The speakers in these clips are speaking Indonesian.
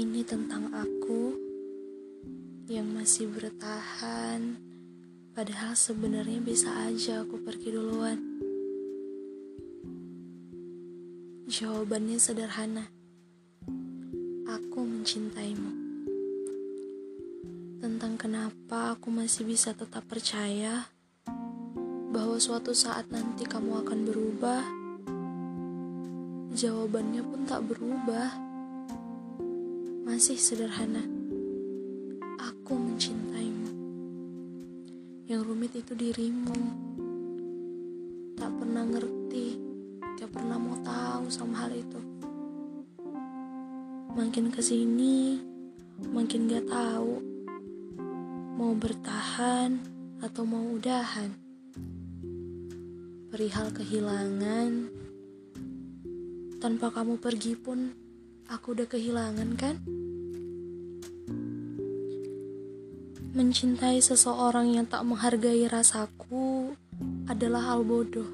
Ini tentang aku yang masih bertahan, padahal sebenarnya bisa aja aku pergi duluan. Jawabannya sederhana: aku mencintaimu. Tentang kenapa aku masih bisa tetap percaya bahwa suatu saat nanti kamu akan berubah, jawabannya pun tak berubah masih sederhana. Aku mencintaimu. Yang rumit itu dirimu. Tak pernah ngerti, gak pernah mau tahu sama hal itu. Makin ke sini, makin gak tahu mau bertahan atau mau udahan. Perihal kehilangan, tanpa kamu pergi pun aku udah kehilangan kan? Mencintai seseorang yang tak menghargai rasaku adalah hal bodoh.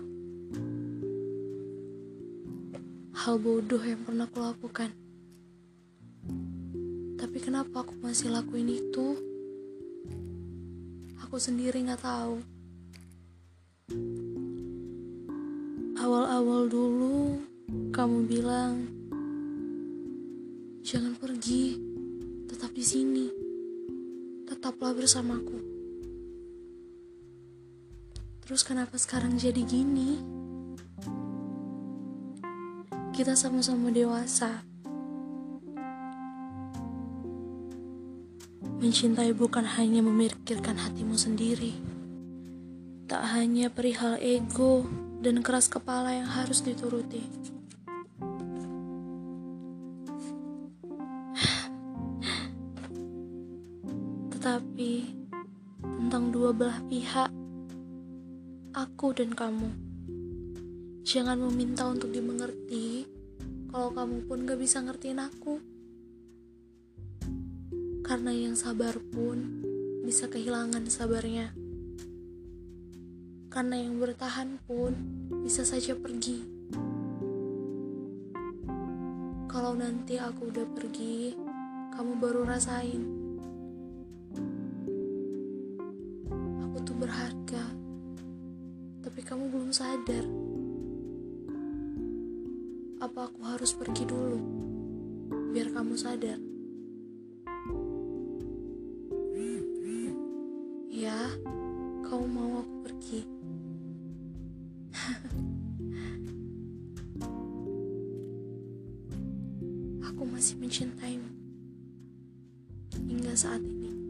Hal bodoh yang pernah kulakukan. Tapi kenapa aku masih lakuin itu? Aku sendiri gak tahu. Awal-awal dulu kamu bilang jangan pergi, tetap di sini tetaplah bersamaku. Terus kenapa sekarang jadi gini? Kita sama-sama dewasa. Mencintai bukan hanya memikirkan hatimu sendiri. Tak hanya perihal ego dan keras kepala yang harus dituruti. Tetapi tentang dua belah pihak, aku dan kamu. Jangan meminta untuk dimengerti kalau kamu pun gak bisa ngertiin aku. Karena yang sabar pun bisa kehilangan sabarnya. Karena yang bertahan pun bisa saja pergi. Kalau nanti aku udah pergi, kamu baru rasain berharga, tapi kamu belum sadar. Apa aku harus pergi dulu biar kamu sadar? Ya, kamu mau aku pergi. aku masih mencintaimu hingga saat ini.